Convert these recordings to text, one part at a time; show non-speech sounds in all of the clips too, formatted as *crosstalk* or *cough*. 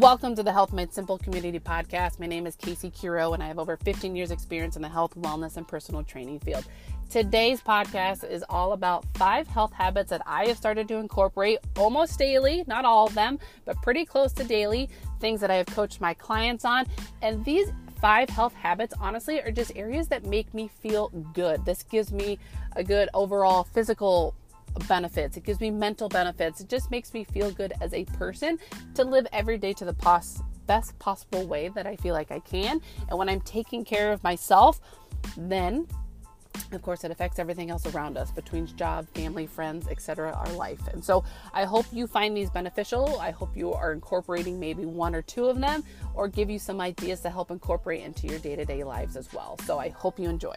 Welcome to the Health Made Simple Community Podcast. My name is Casey Curo, and I have over 15 years' experience in the health, wellness, and personal training field. Today's podcast is all about five health habits that I have started to incorporate almost daily, not all of them, but pretty close to daily, things that I have coached my clients on. And these five health habits, honestly, are just areas that make me feel good. This gives me a good overall physical benefits. It gives me mental benefits. It just makes me feel good as a person to live every day to the pos- best possible way that I feel like I can. And when I'm taking care of myself, then of course it affects everything else around us between job family friends etc our life and so i hope you find these beneficial i hope you are incorporating maybe one or two of them or give you some ideas to help incorporate into your day-to-day lives as well so i hope you enjoy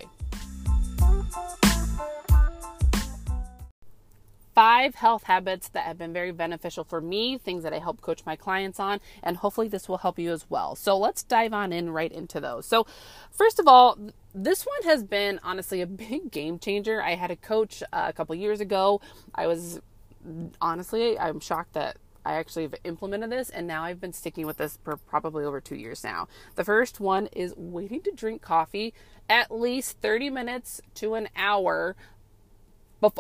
five health habits that have been very beneficial for me, things that I help coach my clients on, and hopefully this will help you as well. So let's dive on in right into those. So, first of all, this one has been honestly a *laughs* big game changer. I had a coach uh, a couple years ago. I was honestly, I'm shocked that I actually have implemented this and now I've been sticking with this for probably over two years now. The first one is waiting to drink coffee at least 30 minutes to an hour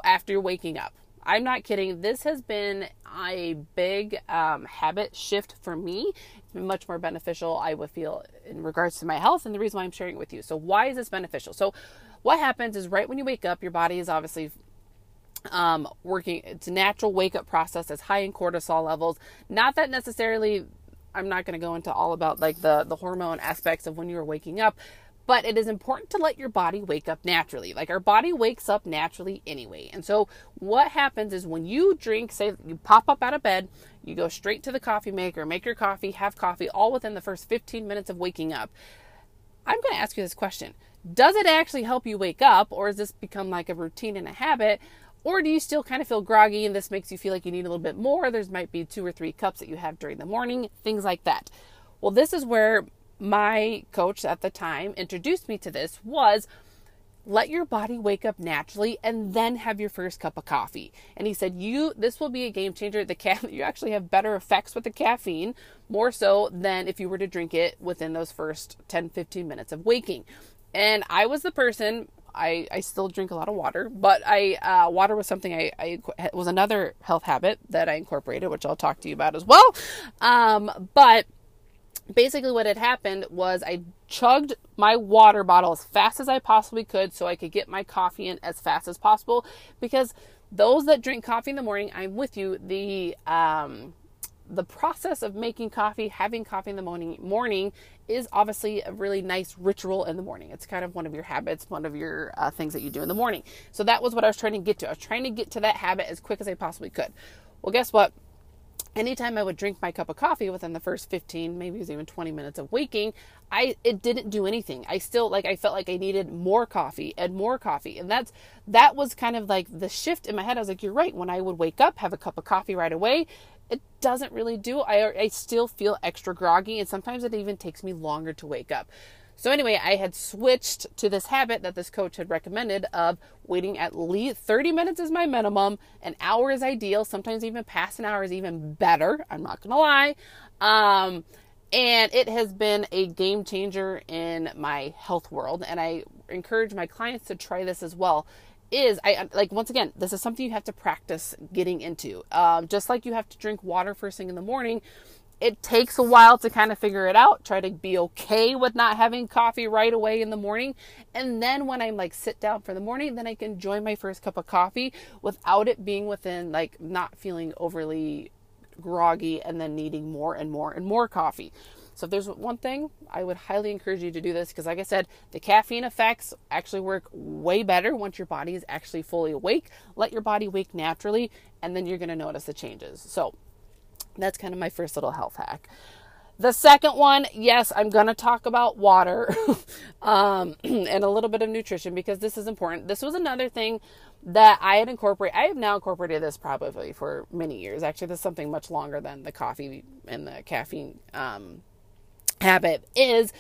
after you're waking up. I'm not kidding. This has been a big um, habit shift for me. Much more beneficial, I would feel, in regards to my health and the reason why I'm sharing it with you. So, why is this beneficial? So, what happens is right when you wake up, your body is obviously um, working, it's a natural wake up process that's high in cortisol levels. Not that necessarily I'm not going to go into all about like the the hormone aspects of when you are waking up, but it is important to let your body wake up naturally. Like our body wakes up naturally anyway. And so what happens is when you drink, say you pop up out of bed, you go straight to the coffee maker, make your coffee, have coffee all within the first 15 minutes of waking up. I'm going to ask you this question. Does it actually help you wake up or has this become like a routine and a habit? Or do you still kind of feel groggy and this makes you feel like you need a little bit more? There's might be two or three cups that you have during the morning, things like that. Well, this is where my coach at the time introduced me to this was let your body wake up naturally and then have your first cup of coffee. And he said, "You this will be a game changer. The ca- *laughs* you actually have better effects with the caffeine, more so than if you were to drink it within those first 10 15 minutes of waking." And I was the person I, I still drink a lot of water, but I uh, water was something I, I was another health habit that I incorporated, which I'll talk to you about as well. Um, but basically what had happened was I chugged my water bottle as fast as I possibly could so I could get my coffee in as fast as possible because those that drink coffee in the morning, I'm with you, the um, the process of making coffee, having coffee in the morning morning is obviously a really nice ritual in the morning. It's kind of one of your habits, one of your uh, things that you do in the morning. So that was what I was trying to get to. I was trying to get to that habit as quick as I possibly could. Well, guess what? Anytime I would drink my cup of coffee within the first 15, maybe it was even 20 minutes of waking, I it didn't do anything. I still like I felt like I needed more coffee and more coffee. And that's that was kind of like the shift in my head. I was like, you're right. When I would wake up, have a cup of coffee right away, it doesn't really do. I I still feel extra groggy and sometimes it even takes me longer to wake up. So, anyway, I had switched to this habit that this coach had recommended of waiting at least 30 minutes is my minimum. An hour is ideal. Sometimes even past an hour is even better. I'm not to lie. Um, and it has been a game changer in my health world. And I encourage my clients to try this as well. Is I like once again, this is something you have to practice getting into. Um, just like you have to drink water first thing in the morning, it takes a while to kind of figure it out, try to be okay with not having coffee right away in the morning. And then when I'm like sit down for the morning, then I can enjoy my first cup of coffee without it being within like not feeling overly groggy and then needing more and more and more coffee. So if there's one thing, I would highly encourage you to do this because like I said, the caffeine effects actually work way better once your body is actually fully awake. Let your body wake naturally and then you're going to notice the changes. So that's kind of my first little health hack. The second one, yes, I'm going to talk about water *laughs* um, *clears throat* and a little bit of nutrition because this is important. This was another thing that I had incorporated. I have now incorporated this probably for many years. Actually, this is something much longer than the coffee and the caffeine um, habit is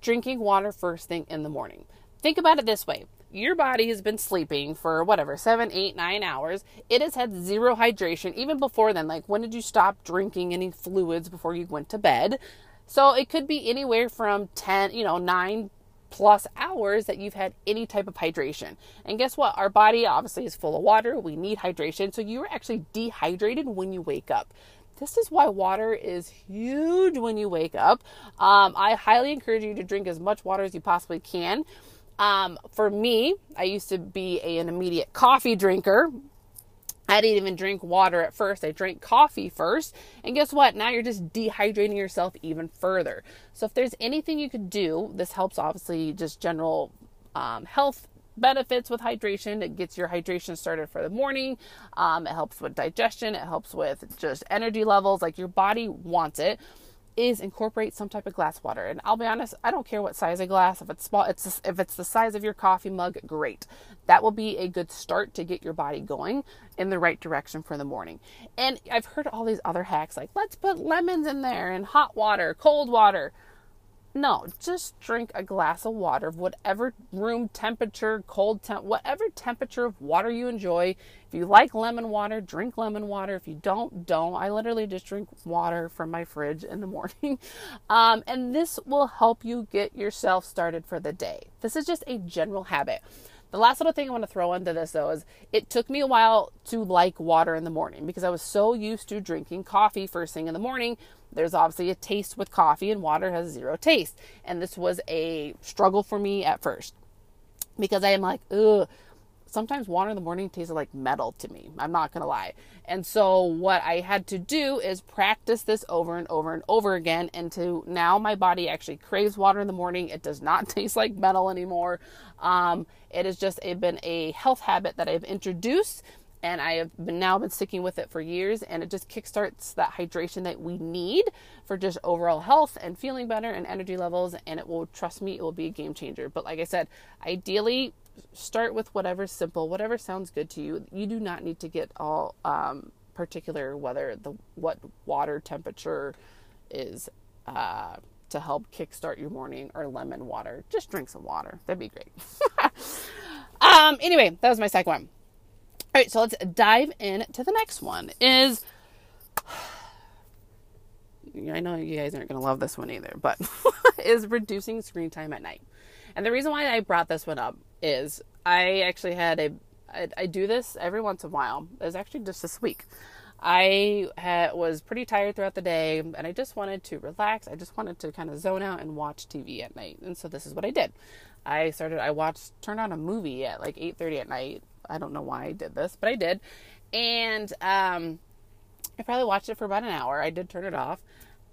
drinking water first thing in the morning. Think about it this way your body has been sleeping for whatever, seven, eight, nine hours. It has had zero hydration even before then. Like, when did you stop drinking any fluids before you went to bed? So it could be anywhere from 10, you know, 9 plus hours that you've had any type of hydration. And guess what? Our body obviously is full of water. We need hydration. So you are actually dehydrated when you wake up. This is why water is huge when you wake up. Um, I highly encourage you to drink as much water as you possibly can. Um, for me, I used to be a, an immediate coffee drinker. I didn't even drink water at first. I drank coffee first. And guess what? Now you're just dehydrating yourself even further. So, if there's anything you could do, this helps obviously just general um, health benefits with hydration. It gets your hydration started for the morning. Um, it helps with digestion. It helps with just energy levels. Like your body wants it is incorporate some type of glass water. And I'll be honest, I don't care what size of glass. If it's small, it's if it's the size of your coffee mug, great. That will be a good start to get your body going in the right direction for the morning. And I've heard all these other hacks like let's put lemons in there and hot water, cold water. No, just drink a glass of water of whatever room temperature, cold temp, whatever temperature of water you enjoy. If you like lemon water, drink lemon water. If you don't, don't. I literally just drink water from my fridge in the *laughs* morning. Um, and this will help you get yourself started for the day. This is just a general habit. The last little thing I want to throw into this though is it took me a while to like water in the morning because I was so used to drinking coffee first thing in the morning there's obviously a taste with coffee, and water has zero taste. And this was a struggle for me at first because I am like, ugh. Sometimes water in the morning tastes like metal to me. I'm not gonna lie. And so what I had to do is practice this over and over and over again. And to now my body actually craves water in the morning. It does not *laughs* taste like metal anymore. Um, it has just it been a health habit that I've introduced and I have been now been sticking with it for years and it just kickstarts that hydration that we need for just overall health and feeling better and energy levels and it will trust me it will be a game changer but like I said ideally start with whatever's simple whatever sounds good to you you do not need to get all um, particular whether the what water temperature is uh, to help kickstart your morning or lemon water just drink some water that'd be great *laughs* um anyway that was my second one all right, so let's dive in to the next one. Is *sighs* I know you guys aren't going to love this one either, but *laughs* is reducing screen time at night. And the reason why I brought this one up is I actually had a I, I do this every once in a while. It was actually just this week. I had, was pretty tired throughout the day and I just wanted to relax. I just wanted to kind of zone out and watch TV at night. And so this is what I did. I started I watched turned on a movie at like 8:30 at night I don't know why I did this, but I did. And um, I probably watched it for about an hour. I did turn it off.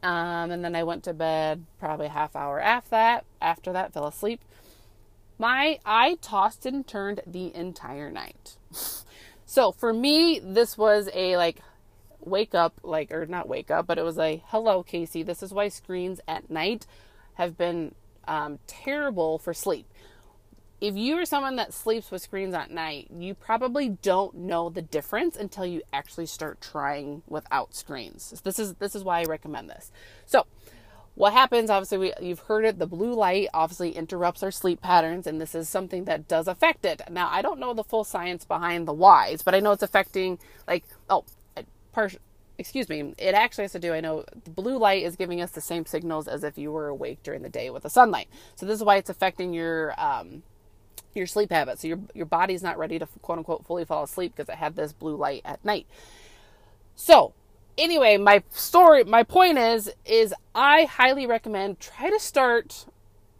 Um, and then I went to bed probably a half hour after that. After that, fell asleep. My I tossed and turned the entire night. so for me, this was a like wake up, like or not wake up, but it was a hello, Casey. This is why screens at night have been um, terrible for sleep if you are someone that sleeps with screens at night, you probably don't know the difference until you actually start trying without screens. This is this is why I recommend this. So, what happens obviously we, you've heard it the blue light obviously interrupts our sleep patterns and this is something that does affect it now i don't know the full science behind the whys but i know it's affecting like oh excuse me it actually has to do i know the blue light is giving us the same signals as if you were awake during the day with the sunlight so this is why it's affecting your um, your sleep habits. So your your body's not ready to quote unquote fully fall asleep because it had this blue light at night. So, anyway, my story my point is is I highly recommend try to start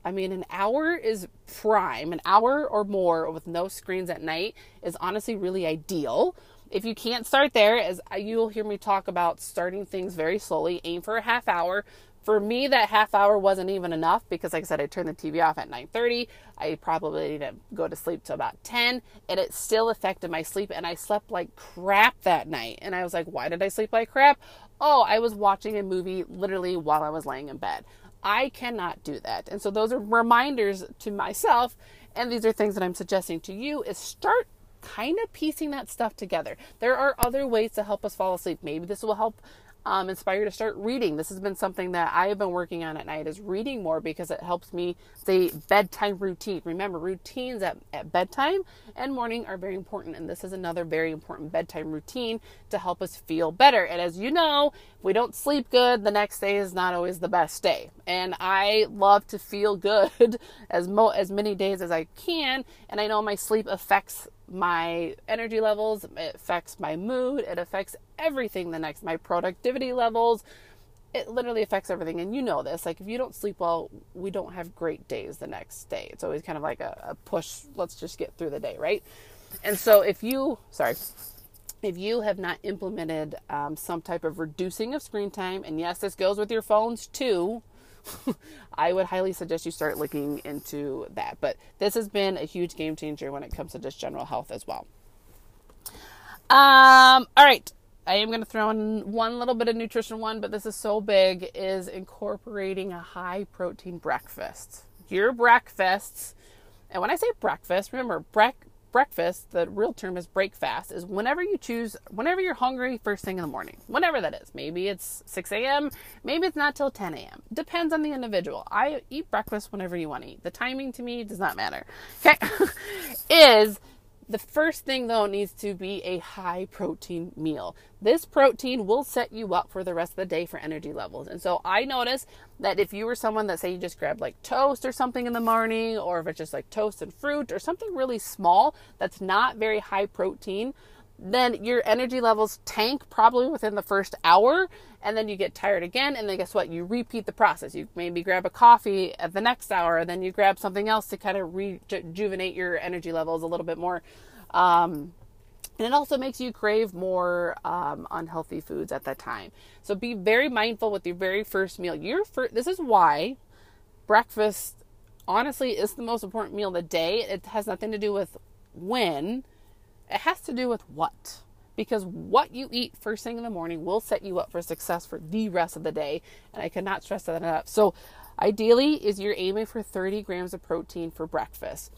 I mean an hour is prime. An hour or more with no screens at night is honestly really ideal. If you can't start there, as you'll hear me talk about starting things very slowly, aim for a half hour, for me that half hour wasn't even enough because like i said i turned the tv off at 9.30 i probably didn't go to sleep till about 10 and it still affected my sleep and i slept like crap that night. And i was like why did i sleep like crap? Oh i was watching a movie literally while i was laying in bed. I cannot do that. And so those are reminders to myself and these are things that i'm suggesting to you is start kind of piecing that stuff together. There are other ways to help us fall asleep. Maybe this will help um, inspired to start reading. This has been something that I have been working on at night is reading more because it helps me stay bedtime routine. Remember, routines at, at bedtime and morning are very important, and this is another very important bedtime routine to help us feel better. And as you know, if we don't sleep good, the next day is not always the best day. And I love to feel *laughs* good as mo- as many days as I can, and I know my sleep affects my energy levels, it affects my mood, it affects everything the next, my productivity levels. It literally affects everything. And you know this. Like, if you don't sleep well, we don't have great days the next day. It's always kind of like a, a push, let's just get through the day, right? And so, if you, sorry, if you have not implemented um, some type of reducing of screen time, and yes, this goes with your phones too, *laughs* I would highly suggest you start looking into that. But this has been a huge game changer when it comes to just general health as well. Um, all right. I am going to throw in one little bit of nutrition one, but this is so big is incorporating a high protein breakfast. Your breakfasts, and when I say breakfast, remember brec- breakfast, the real term is break fast, is whenever you choose, whenever you're hungry first thing in the morning, whenever that is. Maybe it's 6 a.m., maybe it's not till 10 a.m. Depends on the individual. I eat breakfast whenever you want to eat. The timing to me does not matter. Okay, *laughs* is the first thing, though, needs to be a high protein meal. This protein will set you up for the rest of the day for energy levels. And so I notice that if you were someone that, say, you just grab like toast or something in the morning, or if it's just like toast and fruit or something really small that's not very high protein, then your energy levels tank probably within the first hour and then you get tired again and then guess what? You repeat the process. You maybe grab a coffee at the next hour and then you grab something else to kind of rejuvenate your energy levels a little bit more. Um, and it also makes you crave more um, unhealthy foods at that time. So be very mindful with your very first meal. Your first, this is why breakfast honestly is the most important meal of the day. It has nothing to do with when it has to do with what. Because what you eat first thing in the morning will set you up for success for the rest of the day. And I cannot stress that enough. So, ideally, is you're aiming for 30 grams of protein for breakfast.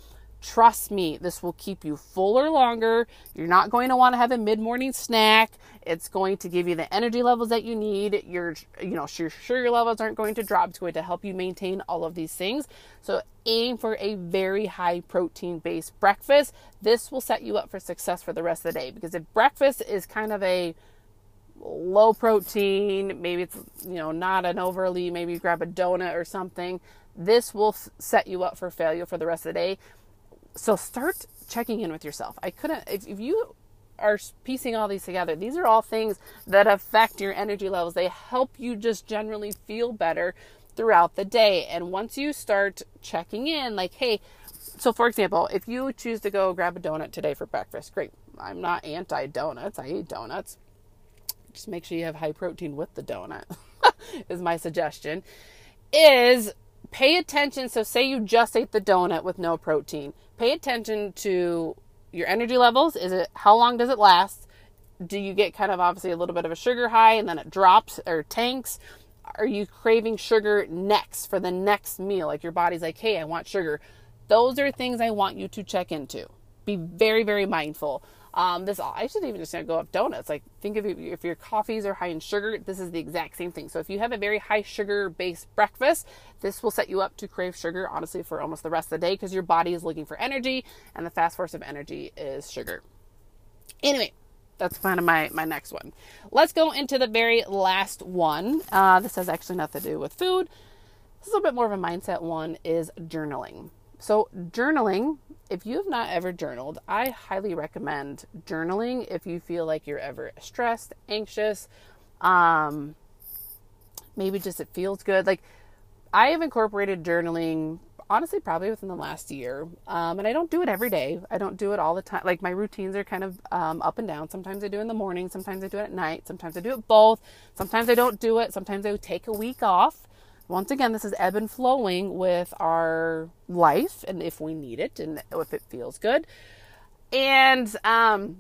Trust me, this will keep you fuller longer. You're not going to want to have a mid-morning snack. It's going to give you the energy levels that you need. Your, you know, your sugar levels aren't going to drop. It's going to help you maintain all of these things. So aim for a very high protein-based breakfast. This will set you up for success for the rest of the day. Because if breakfast is kind of a low protein, maybe it's you know not an overly, maybe you grab a donut or something. This will set you up for failure for the rest of the day so start checking in with yourself. I couldn't, if, if you are piecing all these together, these are all things that affect your energy levels. They help you just generally feel better throughout the day. And once you start checking in, like, hey, so for example, if you choose to go grab a donut today for breakfast, great. I'm not anti donuts, I eat donuts. Just make sure you have high protein with the donut, *laughs* is my suggestion. Is pay attention. So, say you just ate the donut with no protein pay attention to your energy levels. Is it how long does it last? Do you get kind of obviously a little bit of a sugar high and then it drops or tanks? Are you craving sugar next for the next meal? Like your body's like, hey, I want sugar. Those are things I want you to check into. Be very, very mindful. Um, this I should even just go up donuts. Like think of if your coffees are high in sugar, this is the exact same thing. So if you have a very high sugar based breakfast, this will set you up to crave sugar honestly for almost the rest of the day because your body is looking for energy, and the fast source of energy is sugar. Anyway, that's kind of my, my next one. Let's go into the very last one. Uh, this has actually nothing to do with food. This is a little bit more of a mindset one is journaling. So, journaling, if you have not ever journaled, I highly recommend journaling if you feel like you're ever stressed, anxious, um, maybe just it feels good. Like, I have incorporated journaling honestly probably within the last year um, and i don't do it every day. I don't do it all the time like my routines are kind of um, up and down. Sometimes i do it in the morning sometimes i do it at night sometimes i do it both. Sometimes i don't do it sometimes i take a week off once again, this is ebb and flowing with our life and if we need it and if it feels good. And um,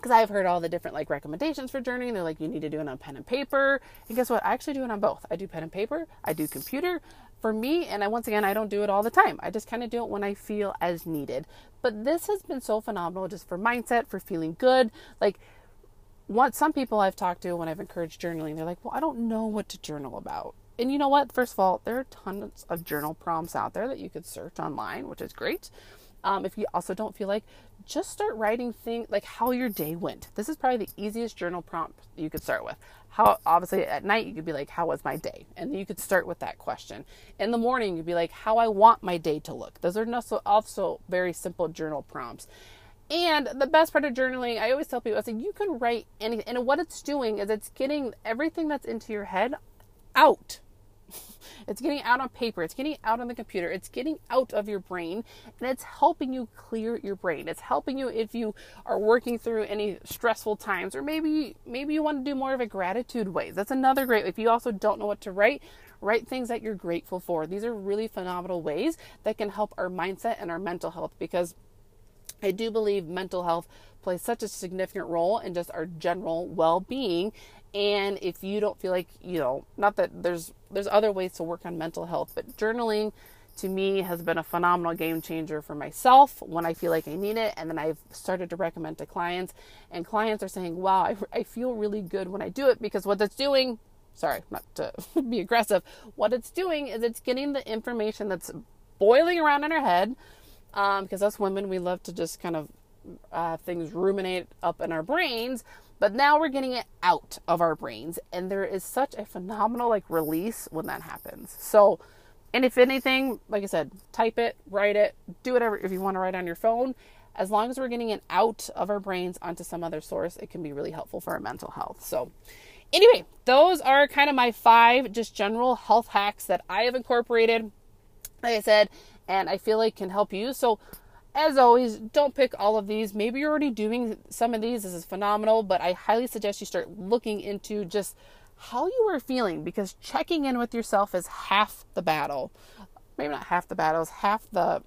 because I've heard all the different like recommendations for journaling. They're like, you need to do it on pen and paper. And guess what? I actually do it on both. I do pen and paper, I do computer. For me, and I, once again, I don't do it all the time. I just kind of do it when I feel as needed. But this has been so phenomenal just for mindset, for feeling good. Like, what some people I've talked to when I've encouraged journaling, they're like, well, I don't know what to journal about. And you know what? First of all, there are tons of journal prompts out there that you could search online, which is great. Um, if you also don't feel like, just start writing things like how your day went. This is probably the easiest journal prompt you could start with. How obviously at night you could be like, how was my day? And you could start with that question. In the morning you'd be like, how I want my day to look. Those are also also very simple journal prompts. And the best part of journaling, I always tell people, I say you can write anything, and what it's doing is it's getting everything that's into your head out. *laughs* It's getting out on paper, it's getting out on the computer, it's getting out of your brain, and it's helping you clear your brain. It's helping you if you are working through any stressful times, or maybe maybe you want to do more of a gratitude way. That's another great. If you also don't know what to write, write things that you're grateful for. These are really phenomenal ways that can help our mindset and our mental health because I do believe mental health plays such a significant role in just our general well-being and if you don't feel like you know not that there's there's other ways to work on mental health but journaling to me has been a phenomenal game changer for myself when I feel like I need it. And then I've started to recommend to clients, and clients are saying, Wow, I, I feel really good when I do it because what it's doing, sorry, not to *laughs* be aggressive, what it's doing is it's getting the information that's boiling around in our head um, because us women, we love to just kind of uh, things ruminate up in our brains. But now we're getting it out of our brains, and there is such a phenomenal like release when that happens. So, and if anything, like I said, type it, write it, do whatever if you want to write on your phone. As long as we're getting it out of our brains onto some other source, it can be really helpful for our mental health. So, anyway, those are kind of my five just general health hacks that I have incorporated. Like I said, and I feel like can help you. So, as always, don't pick all of these. Maybe you're already doing some of these. This is phenomenal, but I highly suggest you start looking into just how you are feeling because checking in with yourself is half the battle. Maybe not half the battle, half the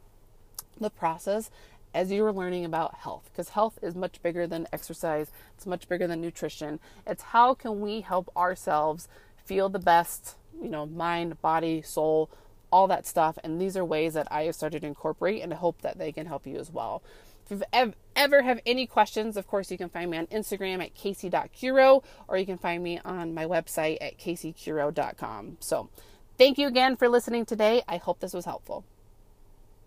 the process as you are learning about health because health is much bigger than exercise. It's much bigger than nutrition. It's how can we help ourselves feel the best, you know, mind, body, soul, all that stuff. And these are ways that I have started to incorporate and I hope that they can help you as well. If you ev- ever have any questions, of course, you can find me on Instagram at casey.curo or you can find me on my website at caseycuro.com. So thank you again for listening today. I hope this was helpful.